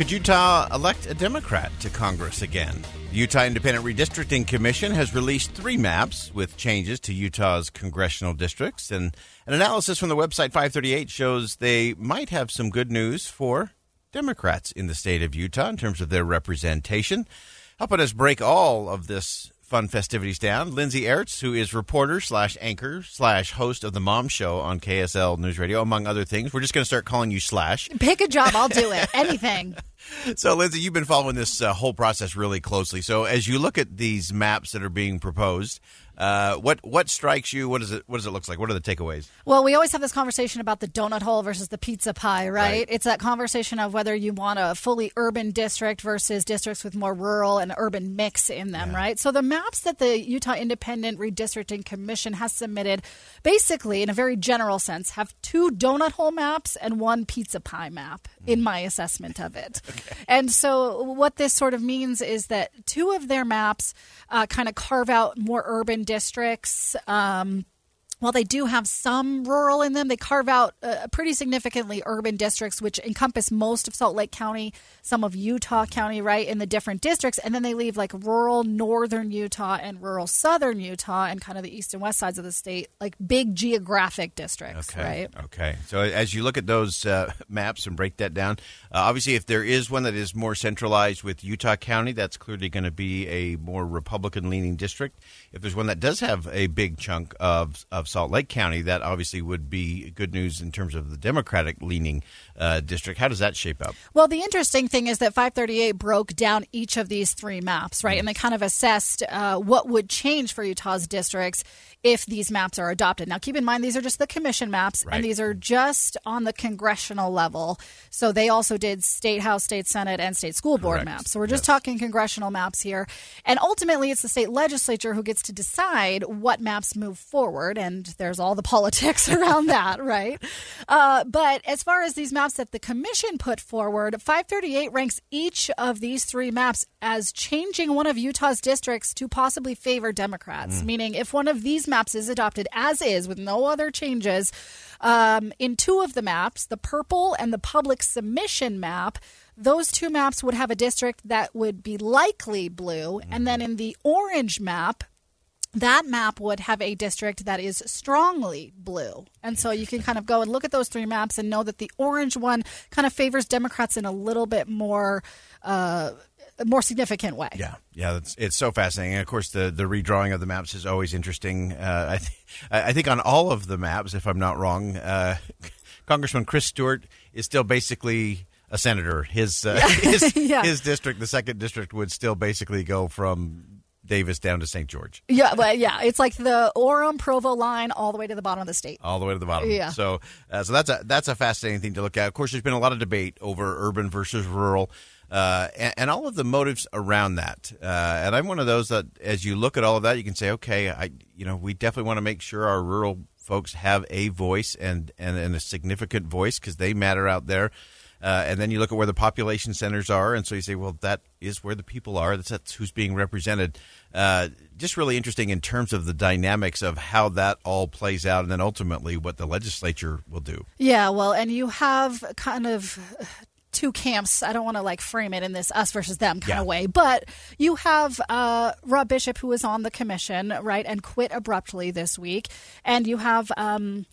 Could Utah elect a Democrat to Congress again? The Utah Independent Redistricting Commission has released three maps with changes to Utah's congressional districts, and an analysis from the website 538 shows they might have some good news for Democrats in the state of Utah in terms of their representation. Helping us break all of this fun festivities down, Lindsay Aerts, who is reporter slash anchor slash host of the Mom Show on KSL News Radio, among other things. We're just going to start calling you slash. Pick a job, I'll do it. Anything. So, Lindsay, you've been following this uh, whole process really closely. So, as you look at these maps that are being proposed, uh, what what strikes you? What does it what does it look like? What are the takeaways? Well, we always have this conversation about the donut hole versus the pizza pie, right? Right. It's that conversation of whether you want a fully urban district versus districts with more rural and urban mix in them, right? So the maps that the Utah Independent Redistricting Commission has submitted, basically, in a very general sense, have two donut hole maps and one pizza pie map. In my assessment of it, and so what this sort of means is that two of their maps uh, kind of carve out more urban districts. Um, while they do have some rural in them, they carve out uh, pretty significantly urban districts, which encompass most of Salt Lake County, some of Utah County, right, in the different districts. And then they leave like rural northern Utah and rural southern Utah and kind of the east and west sides of the state, like big geographic districts, Okay. right? Okay. So as you look at those uh, maps and break that down, uh, obviously, if there is one that is more centralized with Utah County, that's clearly going to be a more Republican-leaning district. If there's one that does have a big chunk of of Salt Lake County, that obviously would be good news in terms of the Democratic-leaning uh, district. How does that shape up? Well, the interesting thing is that 538 broke down each of these three maps, right? And they kind of assessed uh, what would change for Utah's districts if these maps are adopted. Now, keep in mind, these are just the commission maps, Right. and these are just on the congressional level. So they also did state house, state senate, and state school board Correct. maps. So we're just Yes. talking congressional maps here. And ultimately, it's the state legislature who gets to decide what maps move forward. And there's all the politics around that, right? Uh, but as far as these maps that the commission put forward, 538 ranks each of these three maps as changing one of Utah's districts to possibly favor Democrats. Meaning, if one of these maps is adopted as is with no other changes, um, in two of the maps, the purple and the public submission map, those two maps would have a district that would be likely blue. And then in the orange map, that map would have a district that is strongly blue. And so you can kind of go and look at those three maps and know that the orange one kind of favors Democrats in a little bit more uh, more significant way. Yeah, yeah, it's, it's so fascinating. And of course, the, the redrawing of the maps is always interesting. Uh, I, th- I think on all of the maps, if I'm not wrong, uh, Congressman Chris Stewart is still basically a senator. His uh, his, Yeah. his district, the second district, would still basically go from Davis down to St. George, Yeah, well, yeah, it's like the Orem Provo line all the way to the bottom of the state. all the way to the bottom. Yeah. So, uh, so that's a that's a fascinating thing to look at. Of course, there's been a lot of debate over urban versus rural. Uh, and, and all of the motives around that, uh, and I'm one of those that, as you look at all of that, you can say, okay, I, you know, we definitely want to make sure our rural folks have a voice and and, and a significant voice because they matter out there. Uh, and then you look at where the population centers are, and so you say, well, that is where the people are. That's, that's who's being represented. Uh, just really interesting in terms of the dynamics of how that all plays out, and then ultimately what the legislature will do. Yeah, well, and you have kind of two camps. I don't want to like frame it in this us versus them kind Yeah. of way, but you have uh, Rob Bishop, who was on the commission, right, and quit abruptly this week, and you have. Um,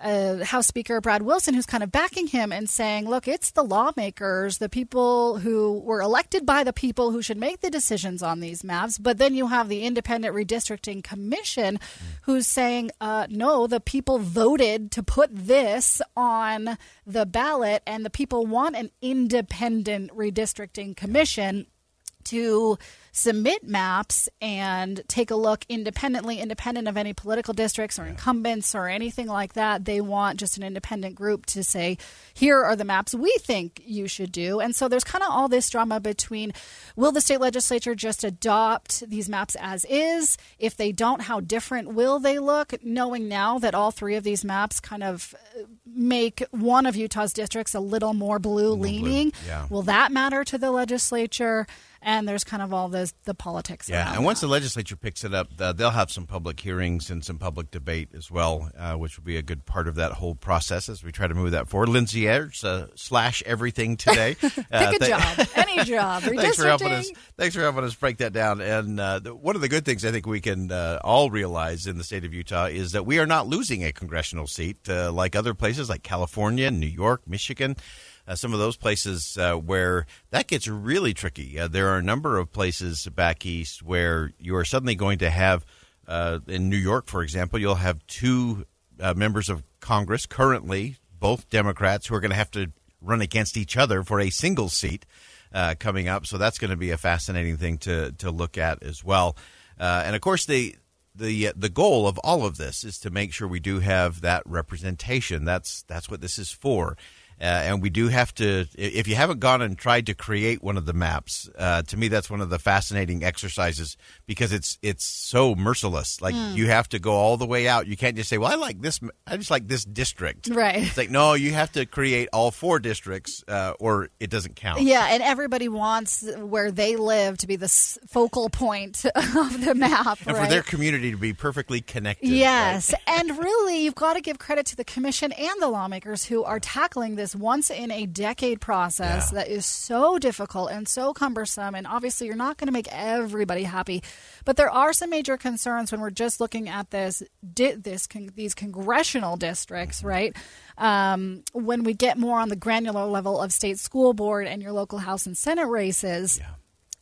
uh, House Speaker Brad Wilson, who's kind of backing him and saying, look, it's the lawmakers, the people who were elected by the people who should make the decisions on these maps. But then you have the Independent Redistricting Commission who's saying, uh, no, the people voted to put this on the ballot, and the people want an independent redistricting commission to submit maps and take a look independently, independent of any political districts or incumbents or anything like that. They want just an independent group to say, here are the maps we think you should do. And so there's kind of all this drama between will the state legislature just adopt these maps as is? If they don't, how different will they look? Knowing now that all three of these maps kind of uh, make one of Utah's districts a little more blue leaning. yeah. Will that matter to the legislature? And there's kind of all those the politics. Yeah, and once that. the legislature picks it up, uh, they'll have some public hearings and some public debate as well, uh, which will be a good part of that whole process as we try to move that forward. Lindsay Aerts, uh, slash everything today. pick Uh, a th- job, any job, Thanks for helping us. Thanks for helping us break that down. And uh, the, one of the good things I think we can uh, all realize in the state of Utah is that we are not losing a congressional seat uh, like other places, like California, New York, Michigan. Uh, some of those places uh, where that gets really tricky. Uh, there are a number of places back east where you are suddenly going to have, uh, in New York, for example, you'll have two uh, members of Congress currently, both Democrats, who are going to have to run against each other for a single seat uh, coming up. So that's going to be a fascinating thing to to look at as well. And of course, the the the goal of all of this is to make sure we do have that representation. That's that's what this is for. Uh, and we do have to. If you haven't gone and tried to create one of the maps, uh, to me that's one of the fascinating exercises because it's it's so merciless. Like you have to go all the way out. You can't just say, "Well, I like this. I just like this district." Right. It's like no, you have to create all four districts, uh, or it doesn't count. Yeah, and everybody wants where they live to be the focal point of the map, and right? for their community to be perfectly connected. Yes, and really, you've got to give credit to the commission and the lawmakers who are tackling this once in a decade process Yeah. that is so difficult and so cumbersome. And obviously, you're not going to make everybody happy, but there are some major concerns when we're just looking at this, di- this con- these congressional districts, Mm-hmm. right? Um, when we get more on the granular level of state school board and your local House and Senate races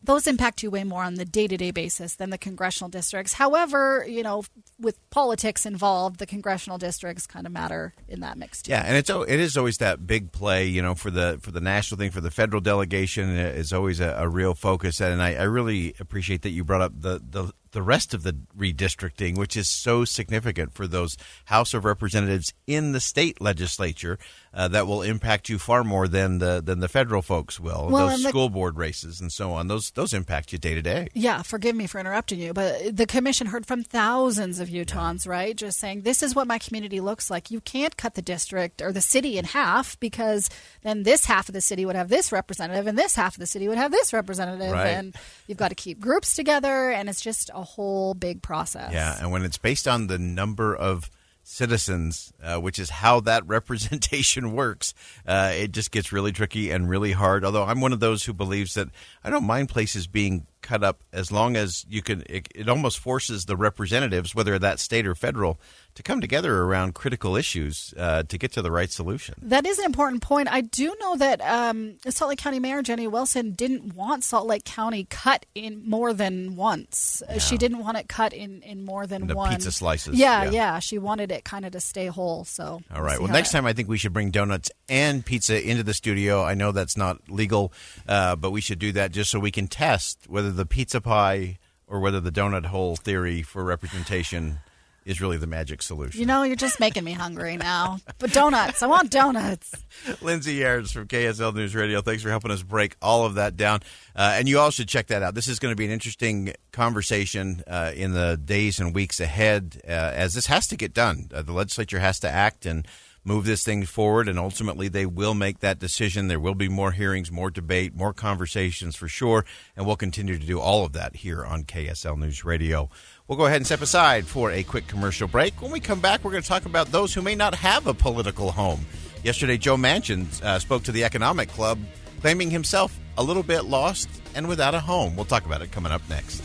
those impact you way more on the day-to-day basis than the congressional districts. However, you know, with politics involved, the congressional districts kind of matter in that mix too. Yeah, and it's it is always that big play, you know, for the for the national thing, for the federal delegation uh, is always a, a real focus. And I, I really appreciate that you brought up the, the the rest of the redistricting, which is so significant for those House of Representatives in the state legislature. Uh, that will impact you far more than the than the federal folks will. Well, those the- school board races and so on. Those those impact you day to day. Yeah, forgive me for interrupting you, but the commission heard from thousands of Utahns, right? Just saying, this is what my community looks like. You can't cut the district or the city in half because then this half of the city would have this representative and this half of the city would have this representative. Right. And you've got to keep groups together, and it's just a whole big process. Yeah, and when it's based on the number of citizens, uh, which is how that representation works, uh, it just gets really tricky and really hard. Although I'm one of those who believes that I don't mind places being cut up as long as you can. It, it almost forces the representatives, whether that's state or federal, to come together around critical issues uh, to get to the right solution. That is an important point. I do know that um, Salt Lake County Mayor Jenny Wilson didn't want Salt Lake County cut in more than once. Uh She didn't want it cut in, in more than one pizza slices, Yeah, yeah. yeah, She wanted it kind of to stay whole. So All right. see Well, next time I think we should bring donuts and pizza into the studio. I know that's not legal, uh, but we should do that just so we can test whether the pizza pie or whether the donut hole theory for representation is really the magic solution. You know, you're just making me hungry now. But donuts, I want donuts. Lindsay Aerts from KSL News Radio. Thanks for helping us break all of that down. Uh, and you all should check that out. This is going to be an interesting conversation uh, in the days and weeks ahead, uh, as this has to get done. Uh, the legislature has to act, and move this thing forward, and ultimately they will make that decision. There will be more hearings, more debate, more conversations for sure, and we'll continue to do all of that here on KSL News Radio. We'll go ahead and step aside for a quick commercial break. When we come back, we're going to talk about those who may not have a political home. Yesterday, Joe Manchin uh, spoke to the Economic Club, claiming himself a little bit lost and without a home. We'll talk about it coming up next.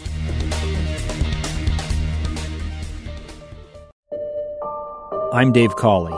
I'm Dave Cawley,